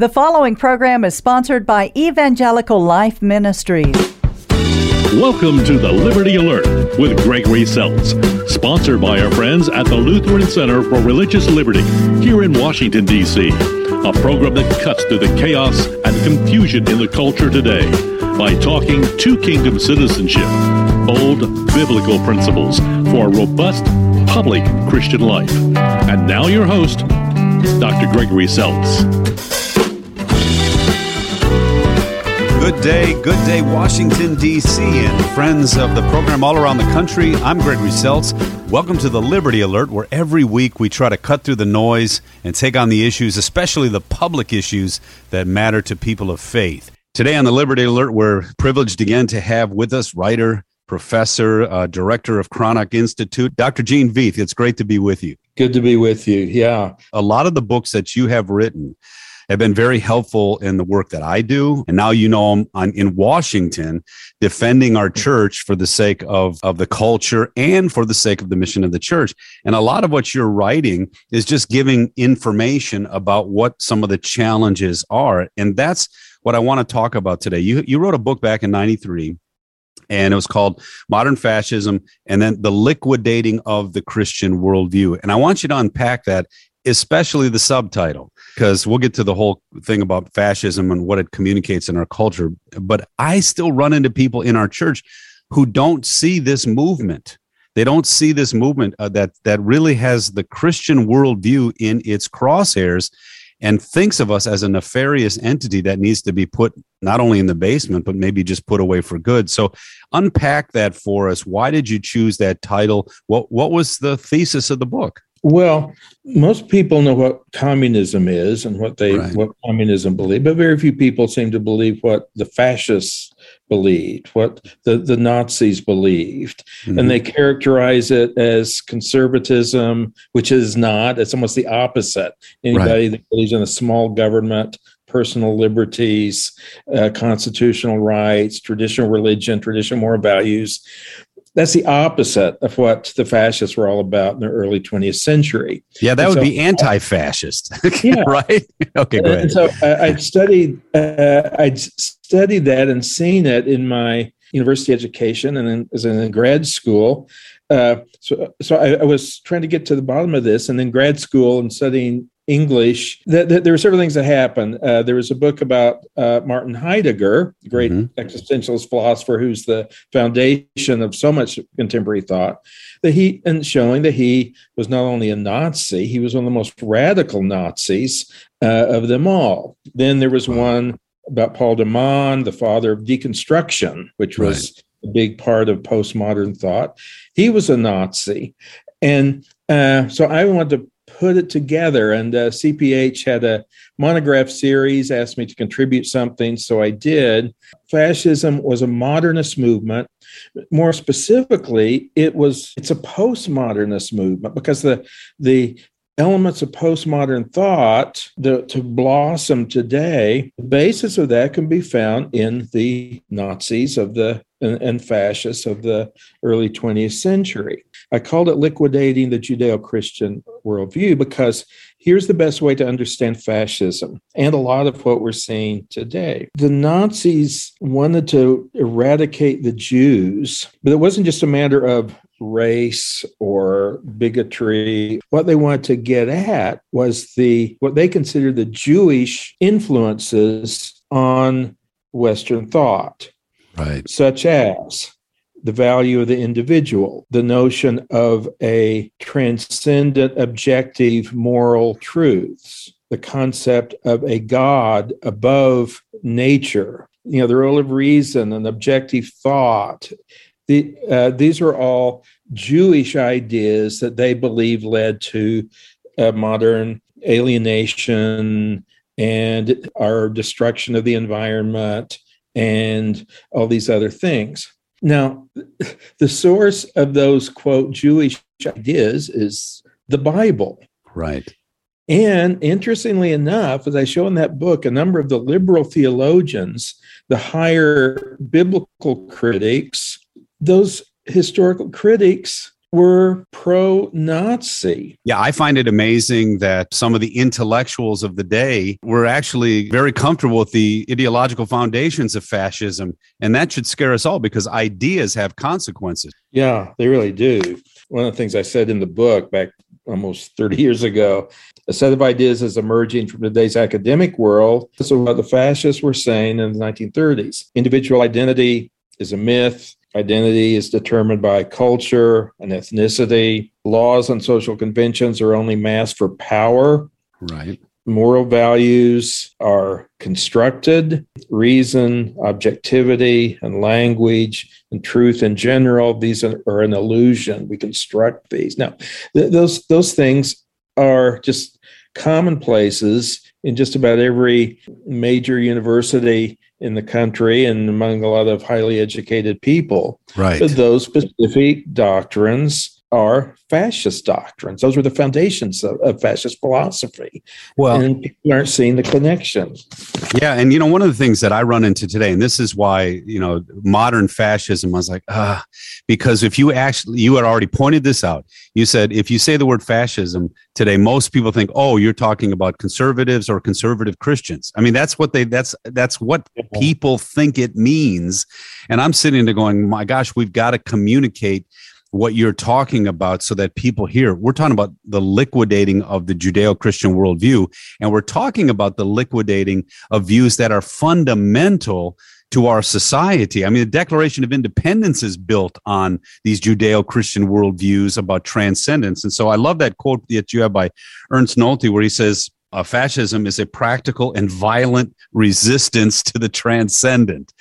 The following program is sponsored by Evangelical Life Ministries. Welcome to the Liberty Alert with Gregory Seltz, sponsored by our friends at the Lutheran Center for Religious Liberty here in Washington, D.C. A program that cuts through the chaos and confusion in the culture today by talking two kingdom citizenship, bold biblical principles for a robust public Christian life. And now your host, Dr. Gregory Seltz. Good day, good day, Washington, D.C., and friends of the program all around the country. I'm Gregory Seltz. Welcome to the Liberty Alert, where every week we try to cut through the noise and take on the issues, especially the public issues that matter to people of faith. Today on the Liberty Alert, we're privileged again to have with us writer, professor, uh, director of Cranach Institute, Dr. Gene Veith. It's great to be with you. Good to be with you. Yeah. A lot of the books that you have written have been very helpful in the work that I do. And now you know I'm, I'm in Washington defending our church for the sake of, of the culture and for the sake of the mission of the church. And a lot of what you're writing is just giving information about what some of the challenges are. And that's what I want to talk about today. You, you wrote a book back in 93 and it was called Modern Fascism and then the liquidating of the Christian worldview. And I want you to unpack that, especially the subtitle because we'll get to the whole thing about fascism and what it communicates in our culture. But I still run into people in our church who don't see this movement. They don't see this movement uh, that that really has the Christian worldview in its crosshairs, and thinks of us as a nefarious entity that needs to be put not only in the basement but maybe just put away for good. So, unpack that for us. Why did you choose that title? What what was the thesis of the book? Well, most people know what communism is and what they right. what communism believe, but very few people seem to believe what the fascists believed, what the, the Nazis believed. Mm-hmm. And they characterize it as conservatism, which is not. It's almost the opposite. Anybody right. that believes in a small government, personal liberties, uh, constitutional rights, traditional religion, traditional moral values, that's the opposite of what the fascists were all about in the early 20th century. Yeah, that and would so, be anti-fascist. yeah, right. Okay, go ahead. so I, I studied, uh, I studied that and seen it in my university education, and then as in grad school. Uh, so, so I, I, was trying to get to the bottom of this, and then grad school and studying English. there were several things that happened. Uh, there was a book about uh, Martin Heidegger, great mm-hmm. existentialist philosopher, who's the foundation of so much contemporary thought. That he and showing that he was not only a Nazi, he was one of the most radical Nazis uh, of them all. Then there was one about Paul de Man, the father of deconstruction, which was right. a big part of postmodern thought. He was a Nazi. And uh, so I wanted to put it together. And uh, CPH had a monograph series, asked me to contribute something, so I did. Fascism was a modernist movement. More specifically, it was it's a postmodernist movement because the the elements of postmodern thought the, to blossom today, the basis of that can be found in the Nazis of the and, and fascists of the early 20th century. I called it liquidating the Judeo Christian worldview because here's the best way to understand fascism and a lot of what we're seeing today. The Nazis wanted to eradicate the Jews, but it wasn't just a matter of race or bigotry. What they wanted to get at was the what they considered the Jewish influences on Western thought. Right. Such as the value of the individual, the notion of a transcendent, objective moral truths, the concept of a God above nature, you know, the role of reason and objective thought. The, uh, these are all Jewish ideas that they believe led to uh, modern alienation and our destruction of the environment and all these other things. Now, the source of those, quote, Jewish ideas is the Bible. Right. And interestingly enough, as I show in that book, a number of the liberal theologians, the higher biblical critics, those historical critics were pro Nazi. Yeah, I find it amazing that some of the intellectuals of the day were actually very comfortable with the ideological foundations of fascism. And that should scare us all because ideas have consequences. Yeah, they really do. One of the things I said in the book back almost 30 years ago a set of ideas is emerging from today's academic world. So, what the fascists were saying in the 1930s individual identity is a myth. Identity is determined by culture and ethnicity. Laws and social conventions are only masked for power. Right. Moral values are constructed. Reason, objectivity, and language, and truth in general, these are, an illusion. We construct these. Now, th- those, those things are just commonplaces in just about every major university in the country and among a lot of highly educated people. Right. But those specific doctrines are fascist doctrines. Those were the foundations of, of, fascist philosophy. Well, and people aren't seeing the connection. Yeah, and you know, one of the things that I run into today, and this is why you know modern fascism. I was like, ah, because if you actually, you had already pointed this out. You said if you say the word fascism today, most people think, oh, you're talking about conservatives or conservative Christians. I mean, that's what they that's that's what people think it means. And I'm sitting there going, my gosh, we've got to communicate what you're talking about so that people hear. We're talking about the liquidating of the Judeo Christian worldview, and we're talking about the liquidating of views that are fundamental to our society. I mean, the Declaration of Independence is built on these Judeo Christian worldviews about transcendence. And so I love that quote that you have by Ernst Nolte, where he says, uh, fascism is a practical and violent resistance to the transcendent.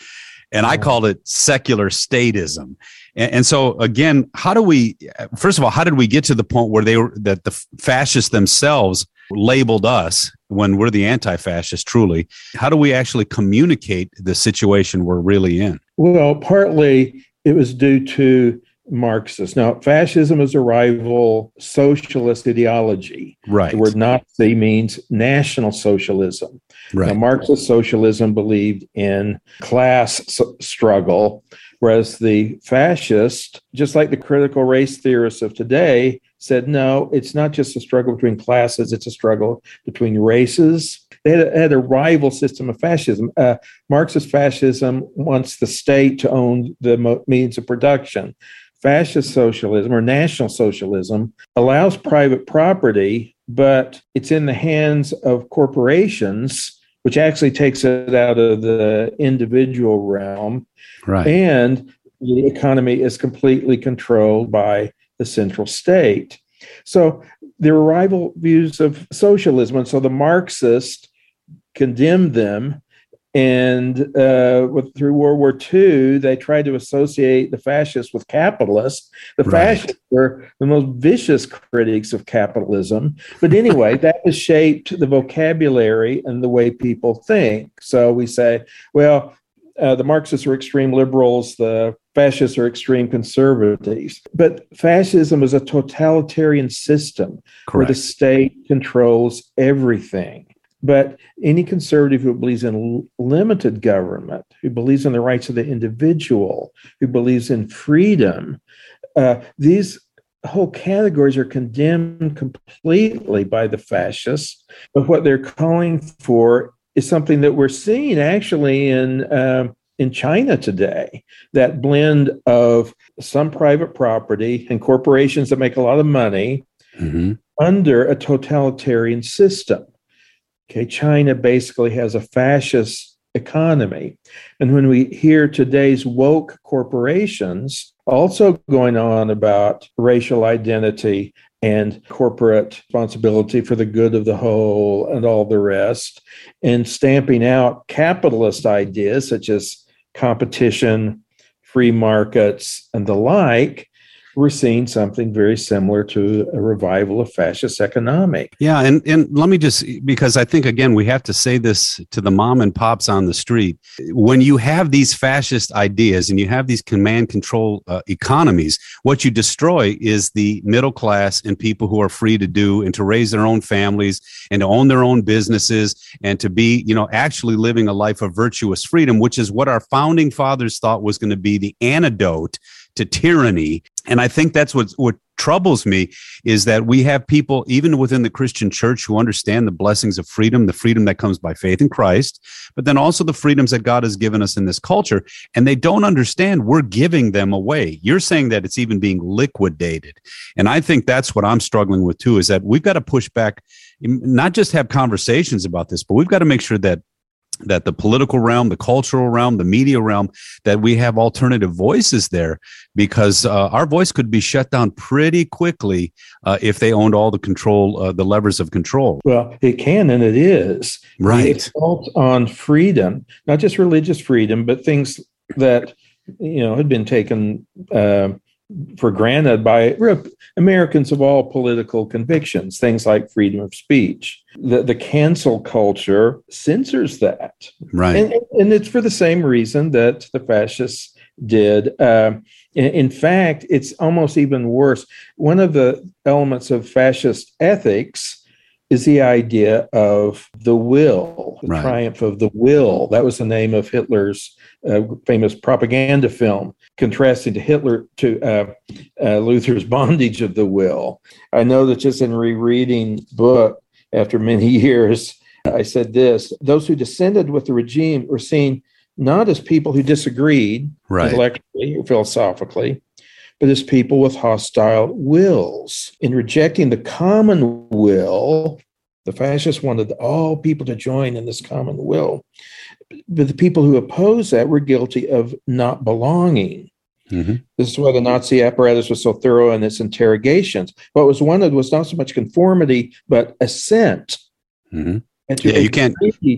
And I called it secular statism. And, and, so again, how do we? First of all, how did we get to the point where they were that the fascists themselves labeled us when we're the anti-fascists? Truly, how do we actually communicate the situation we're really in? Well, partly it was due to Marxists. Now, fascism is a rival socialist ideology. Right. The word Nazi means national socialism. Right. Now, Marxist socialism believed in class struggle Whereas the fascists, just like the critical race theorists of today, said, no, it's not just a struggle between classes, it's a struggle between races. They had a, had a rival system of fascism. Uh, Marxist fascism wants the state to own the mo- means of production. Fascist socialism or national socialism allows private property, but it's in the hands of corporations which actually takes it out of the individual realm. Right. And the economy is completely controlled by the central state. So there are rival views of socialism. And so the Marxists condemned them and uh, with, through World War II, they tried to associate the fascists with capitalists. The right. fascists were the most vicious critics of capitalism. But anyway, that has shaped the vocabulary and the way people think. So we say, well, uh, the Marxists are extreme liberals, the fascists are extreme conservatives. But fascism is a totalitarian system Correct. where the state controls everything. But any conservative who believes in limited government, who believes in the rights of the individual, who believes in freedom, uh, these whole categories are condemned completely by the fascists. But what they're calling for is something that we're seeing actually in uh, in China today. That blend of some private property and corporations that make a lot of money mm-hmm. under a totalitarian system. Okay, China basically has a fascist economy. And when we hear today's woke corporations also going on about racial identity and corporate responsibility for the good of the whole and all the rest, and stamping out capitalist ideas such as competition, free markets, and the like, we're seeing something very similar to a revival of fascist economic. Yeah, and and let me just because I think again we have to say this to the mom and pops on the street. When you have these fascist ideas and you have these command control uh, economies, what you destroy is the middle class and people who are free to do and to raise their own families and to own their own businesses and to be, you know, actually living a life of virtuous freedom, which is what our founding fathers thought was going to be the antidote to tyranny. And I think that's what what troubles me is that we have people even within the Christian church who understand the blessings of freedom, the freedom that comes by faith in Christ, but then also the freedoms that God has given us in this culture, and they don't understand we're giving them away. You're saying that it's even being liquidated. And I think that's what I'm struggling with too is that we've got to push back not just have conversations about this, but we've got to make sure that that the political realm, the cultural realm, the media realm, that we have alternative voices there because uh, our voice could be shut down pretty quickly uh, if they owned all the control, uh, the levers of control. Well, it can and it is. Right. It's built on freedom, not just religious freedom, but things that, you know, had been taken uh, for granted by Americans of all political convictions, things like freedom of speech. The, the cancel culture censors that. Right. And, and it's for the same reason that the fascists did. Uh, in, in fact, it's almost even worse. One of the elements of fascist ethics is the idea of the will, the Right. triumph of the will. That was the name of Hitler's uh, famous propaganda film, contrasting to Hitler to uh, uh, Luther's bondage of the will. I know that just in rereading book after many years, I said this: those who descended with the regime were seen not as people who disagreed Right. intellectually or philosophically, but as people with hostile wills. In rejecting the common will, the fascists wanted all people to join in this common will. But the people who opposed that were guilty of not belonging. Mhm. This is why the Nazi apparatus was so thorough in its interrogations. What was wanted was not so much conformity, but assent. Mhm. And to Yeah, you can't-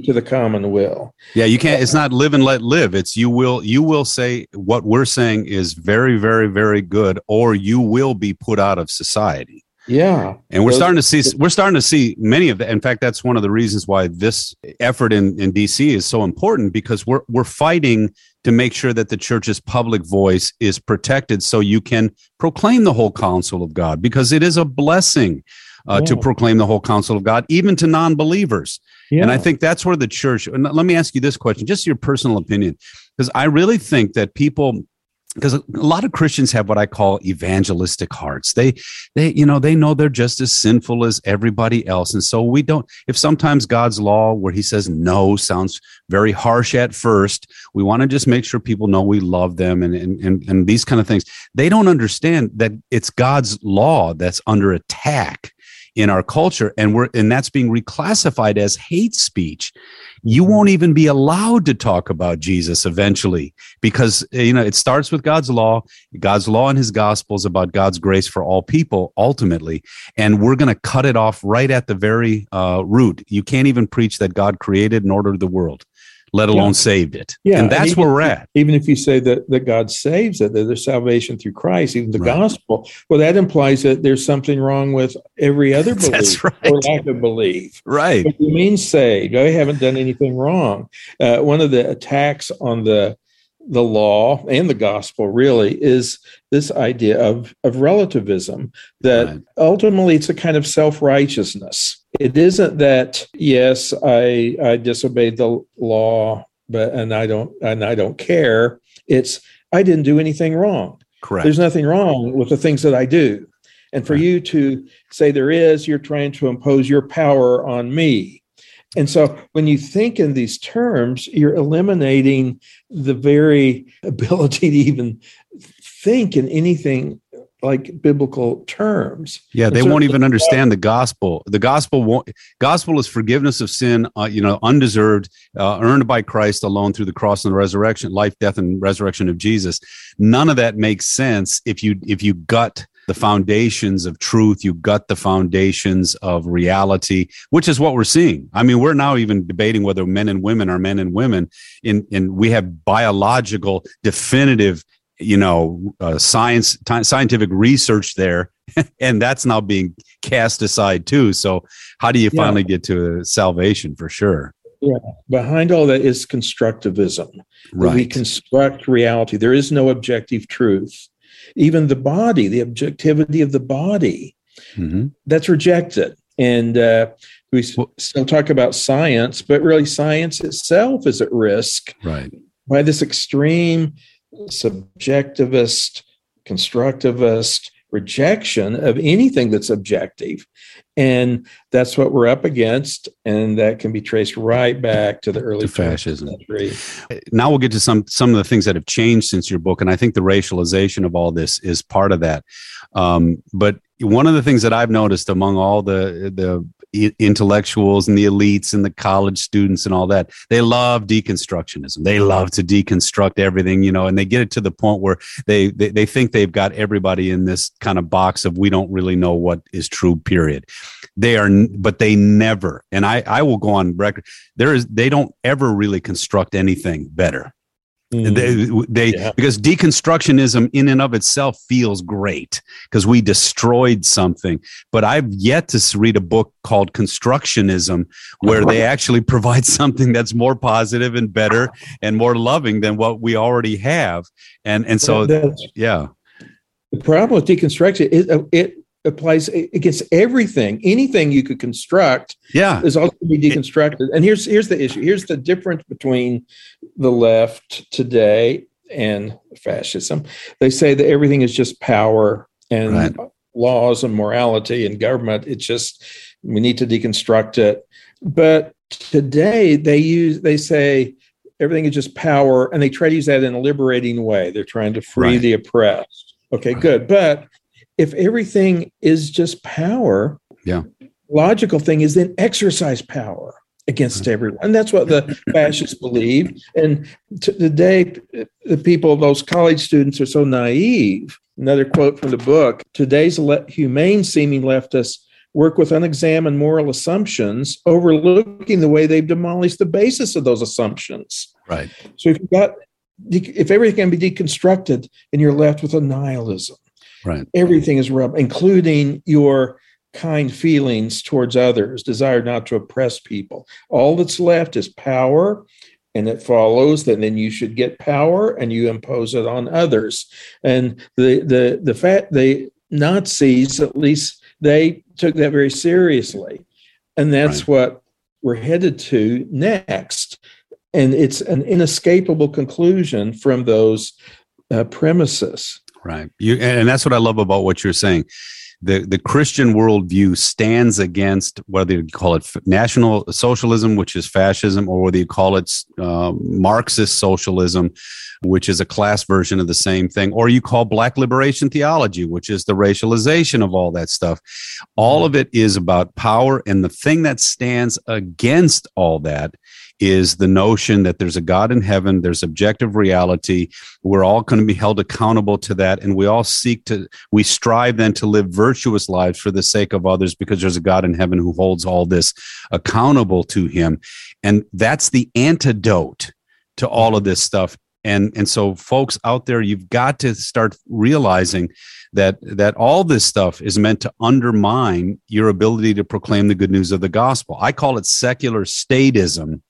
to the common will. Yeah, you can't. It's not live and let live. It's you will. You will say what we're saying is very, very, very good, or you will be put out of society. Yeah. And we're Those- starting to see. We're starting to see many of that. In fact, that's one of the reasons why this effort in, in DC is so important because we're we're fighting to make sure that the church's public voice is protected, so you can proclaim the whole counsel of God because it is a blessing. Uh, to proclaim the whole counsel of God, even to non-believers. Yeah. And I think that's where the church, and let me ask you this question, just your personal opinion, because I really think that people, because a lot of Christians have what I call evangelistic hearts. They, they, you know, they know they're just as sinful as everybody else. And so we don't, if sometimes God's law where he says no sounds very harsh at first, we want to just make sure people know we love them and, and, and, and these kind of things. They don't understand that it's God's law that's under attack in our culture and we're and that's being reclassified as hate speech. You won't even be allowed to talk about jesus eventually because uh, you know it starts with god's law. God's law and his gospel is about god's grace for all people ultimately. And we're going to cut it off right at the very uh, root. You can't even preach that god created and ordered the world let alone Yeah. saved it Yeah, and and that's even where we're at even if you say that, that God saves it, that there's salvation through Christ, even the Right. gospel, well, that implies that there's something wrong with every other belief right. or lack of belief. right What you mean saved? I haven't done anything wrong. Uh, one of the attacks on the the law and the gospel really is this idea of of relativism that Right. ultimately it's a kind of self-righteousness it isn't that yes i i disobeyed the law but and i don't and i don't care it's i didn't do anything wrong correct there's nothing wrong with the things that I do. And for Right. you to say there is, you're trying to impose your power on me. And so when you think in these terms, you're eliminating the very ability to even think in anything like biblical terms. Yeah, they won't even understand the gospel. The gospel won't. Gospel is forgiveness of sin. Uh, you know, undeserved, uh, earned by Christ alone through the cross and the resurrection, life, death, and resurrection of Jesus. None of that makes sense if you if you gut the foundations of truth. You gut the foundations of reality, which is what we're seeing. I mean, we're now even debating whether men and women are men and women. In in we have biological, definitive you know uh, science ti scientific research there and that's now being cast aside too so how do you Yeah. finally get to salvation for sure yeah Behind all that is constructivism. that we construct reality. There is no objective truth. Even the body, the objectivity of the body, Mhm. that's rejected. And uh, we Well- still talk about science, but really science itself is at risk right by this extreme subjectivist constructivist rejection of anything that's objective. And that's what we're up against. And that can be traced right back to the early to fascism. Now we'll get to some some of the things that have changed since your book. And I think the racialization of all this is part of that. Um, but one of the things that I've noticed among all the the intellectuals and the elites and the college students and all that they love deconstructionism they love to deconstruct everything you know and they get it to the point where they, they they think they've got everybody in this kind of box of we don't really know what is true period they are but they never and i i will go on record there is they don't ever really construct anything better Mm. They, they yeah. because deconstructionism in and of itself feels great because we destroyed something. But I've yet to read a book called Constructionism where they actually provide something that's more positive and better and more loving than what we already have. And and so yeah. The problem with deconstruction is uh, it applies against everything. Anything you could construct, yeah, is also be deconstructed. And here's here's the issue. Here's the difference between the left today and fascism. They say that everything is just power and right. laws and morality and government. It's just we need to deconstruct it. But today they use they say everything is just power, and they try to use that in a liberating way. They're trying to free right. the oppressed. Okay, right. good. But if everything is just power, yeah, logical thing is then exercise power against mm-hmm. everyone. And that's what the fascists believe. And today, the people, those college students are so naive. Another quote from the book today's le- humane seeming leftists work with unexamined moral assumptions, overlooking the way they've demolished the basis of those assumptions. Right. So if you've got if everything can be deconstructed and you're left with a nihilism Right. Everything is rubbed, including your kind feelings towards others, desire not to oppress people. All that's left is power, and it follows that then you should get power and you impose it on others. And the the the fact the Nazis, at least they took that very seriously. And that's right. what we're headed to next. And it's an inescapable conclusion from those uh, premises. Right. You, and that's what I love about what you're saying. The, the Christian worldview stands against whether you call it national socialism, which is fascism, or whether you call it uh, Marxist socialism, which is a class version of the same thing, or you call black liberation theology, which is the racialization of all that stuff. All of it is about power. And the thing that stands against all that is the notion that there's a God in heaven, there's objective reality. We're all going to be held accountable to that. And we all seek to, we strive then to live virtuous lives for the sake of others because there's a God in heaven who holds all this accountable to him. And that's the antidote to all of this stuff. And, and so folks out there, you've got to start realizing that that all this stuff is meant to undermine your ability to proclaim the good news of the gospel. I call it secular statism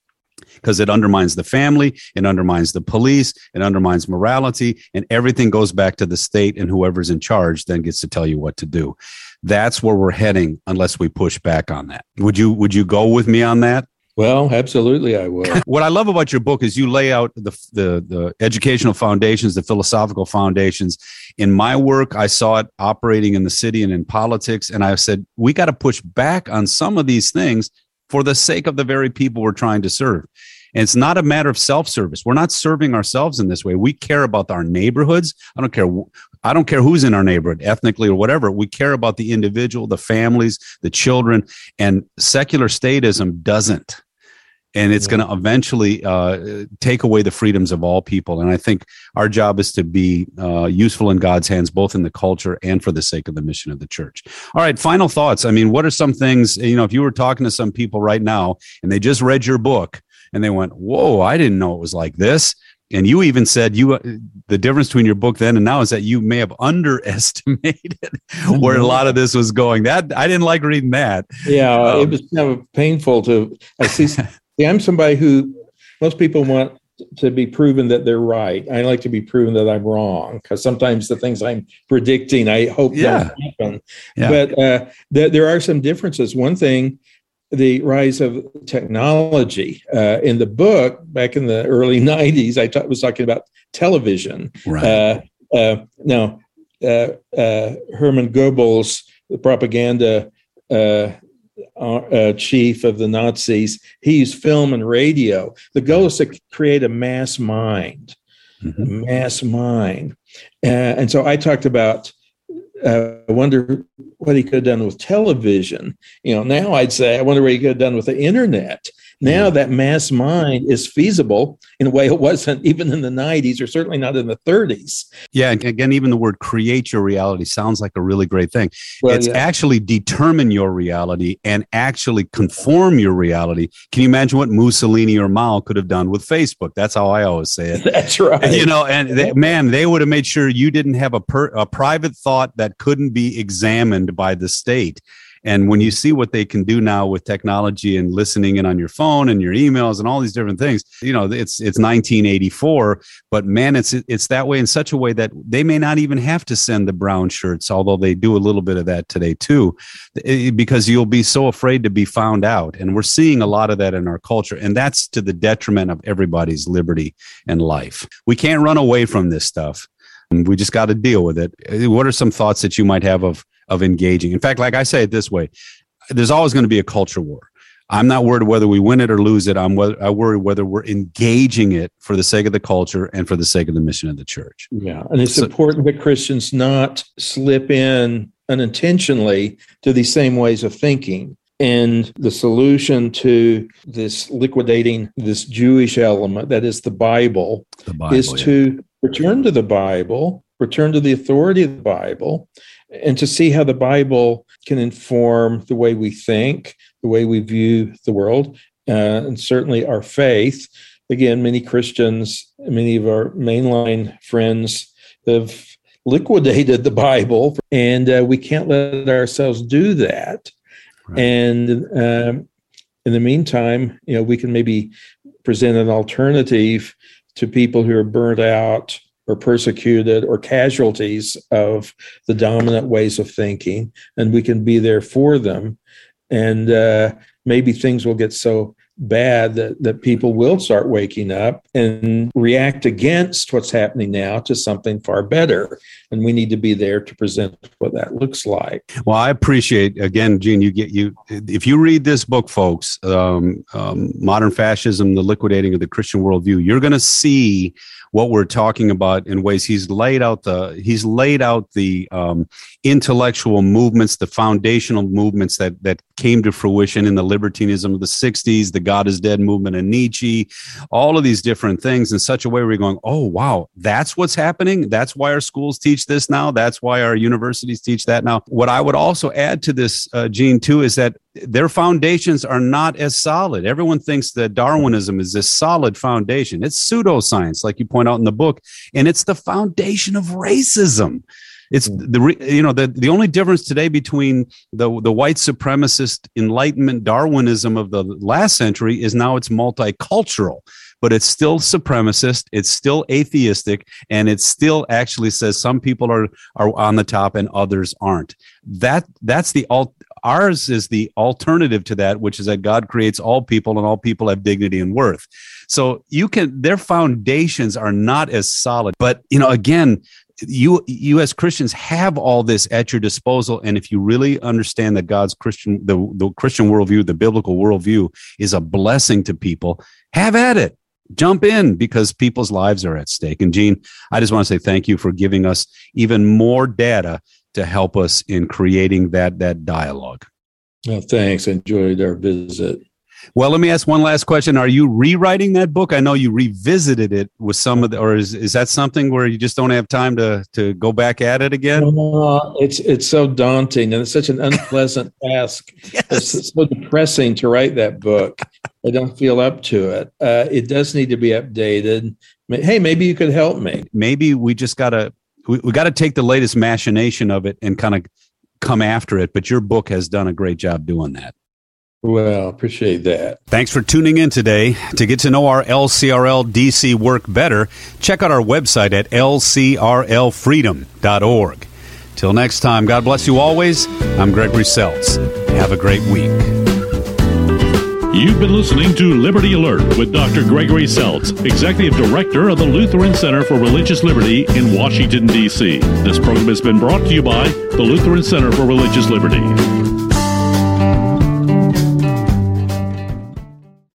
because it undermines the family, it undermines the police, it undermines morality, and everything goes back to the state, and whoever's in charge then gets to tell you what to do. That's where we're heading unless we push back on that. Would you would you go with me on that? Well, absolutely, I will. what I love about your book is you lay out the, the, the educational foundations, the philosophical foundations. In my work, I saw it operating in the city and in politics, and I said we got to push back on some of these things for the sake of the very people we're trying to serve. And it's not a matter of self-service. We're not serving ourselves in this way. We care about our neighborhoods. I don't care. I don't care who's in our neighborhood, ethnically or whatever. We care about the individual, the families, the children, and secular statism doesn't and it's yeah. going to eventually uh, take away the freedoms of all people. And I think our job is to be uh, useful in God's hands, both in the culture and for the sake of the mission of the church. All right, final thoughts. I mean, what are some things, you know, if you were talking to some people right now and they just read your book and they went, Whoa, I didn't know it was like this. And you even said you the difference between your book then and now is that you may have underestimated where a lot of this was going. That I didn't like reading that. Yeah, um, it was kind of painful to I see See, I'm somebody who most people want to be proven that they're right. I like to be proven that I'm wrong because sometimes the things I'm predicting, I hope yeah. don't happen. Yeah. But uh, th- there are some differences. One thing, the rise of technology. Uh, in the book, back in the early '90s, I was talking about television. Right. Uh, uh, now, uh, uh, Hermann Goebbels, the propaganda uh, uh, chief of the Nazis, he used film and radio. The goal is to create a mass mind, mm-hmm. a mass mind. Uh, and so I talked about uh, I wonder what he could have done with television. You know, now I'd say, I wonder what he could have done with the internet. Now that mass mind is feasible in a way it wasn't even in the 90s or certainly not in the 30s. Yeah, And again, even the word create your reality sounds like a really great thing. Well, it's yeah. actually determine your reality and actually conform your reality. Can you imagine what Mussolini or Mao could have done with Facebook? That's how I always say it. That's right. You know, and they, man, they would have made sure you didn't have a, per, a private thought that couldn't be examined by the state. And when you see what they can do now with technology and listening in on your phone and your emails and all these different things, you know, it's it's 1984, but man, it's it's that way in such a way that they may not even have to send the brown shirts, although they do a little bit of that today too, eh, because you'll be so afraid to be found out. And we're seeing a lot of that in our culture, and that's to the detriment of everybody's liberty and life. We can't run away from this stuff. We just got to deal with it. Eh, what are some thoughts that you might have of of engaging. In fact, like I say it this way, there's always going to be a culture war. I'm not worried whether we win it or lose it. I'm I worry whether we're engaging it for the sake of the culture and for the sake of the mission of the church. Yeah, and it's so, important that Christians not slip in unintentionally to these same ways of thinking. And the solution to this liquidating this Jewish element, that is the Bible, the Bible is yeah. to return to the Bible, return to the authority of the Bible, and to see how the Bible can inform the way we think, the way we view the world, uh, and certainly our faith. Again, many Christians, many of our mainline friends have liquidated the Bible, and uh, we can't let ourselves do that. Right. And um, in the meantime, you know, we can maybe present an alternative to people who are burnt out or persecuted or casualties of the dominant ways of thinking, and we can be there for them. And uh, maybe things will get so bad that, that people will start waking up and react against what's happening now to something far better. And we need to be there to present what that looks like. Well, I appreciate again, Gene, you get you if you read this book, folks, um, um, Modern Fascism, the liquidating of the Christian worldview, you're going to see what we're talking about in ways he's laid out the he's laid out the um, intellectual movements, the foundational movements that that came to fruition in the libertinism of the '60s, the God is Dead movement and Nietzsche, all of these different things in such a way you're going, oh wow, that's what's happening. That's why our schools teach this now. That's why our universities teach that now. What I would also add to this, uh, Gene, too, is that their foundations are not as solid. Everyone thinks that Darwinism is this solid foundation. It's pseudoscience, like you point out in the book, and it's the foundation of racism. It's hmm. the you know the the only difference today between the the white supremacist Enlightenment Darwinism of the last century is now it's multicultural but it's still supremacist. It's still atheistic, and it still actually says some people are are on the top and others aren't. That that's the alt. Ours is the alternative to that, which is that God creates all people and all people have dignity and worth. So you can their foundations are not as solid, but you know again you you as Christians have all this at your disposal, and if you really understand that God's Christian the the Christian worldview, the biblical worldview is a blessing to people, have at it jump in because people's lives are at stake. And Gene, I just want to say thank you for giving us even more data to help us in creating that that dialogue. Well, thanks. Enjoyed our visit. Well, let me ask one last question. Are you rewriting that book? I know you revisited it with some of the, or is, is that something where you just don't have time to, to go back at it again? Uh, it's, it's so daunting and it's such an unpleasant task. yes. It's so depressing to write that book. I don't feel up to it. Uh, it does need to be updated. Hey, maybe you could help me. Maybe we just got to, we, we got to take the latest machination of it and kind of come after it. But your book has done a great job doing that. Well, appreciate that. Thanks for tuning in today. To get to know our LCRL DC work better, check out our website at lcrlfreedom.org. Till next time, God bless you always. I'm Gregory Seltz. Have a great week. You've been listening to Liberty Alert with Dr. Gregory Seltz, Executive Director of the Lutheran Center for Religious Liberty in Washington, D.C. This program has been brought to you by the Lutheran Center for Religious Liberty.